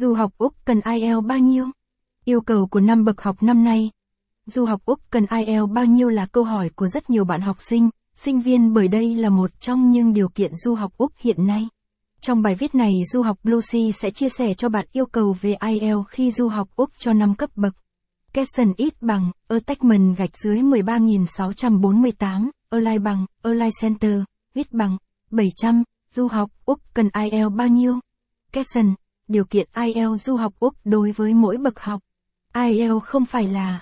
Du học Úc cần IELTS bao nhiêu? Yêu cầu của năm bậc học năm nay. Du học Úc cần IELTS bao nhiêu là câu hỏi của rất nhiều bạn học sinh, sinh viên bởi đây là một trong những điều kiện du học Úc hiện nay. Trong bài viết này Du học Lucy sẽ chia sẻ cho bạn yêu cầu về IELTS khi du học Úc cho năm cấp bậc. Capson ít bằng, attachment gạch dưới 13.648, align bằng, align center, ít bằng, 700, du học Úc cần IELTS bao nhiêu? Capson, điều kiện IELTS du học Úc đối với mỗi bậc học. IELTS không phải là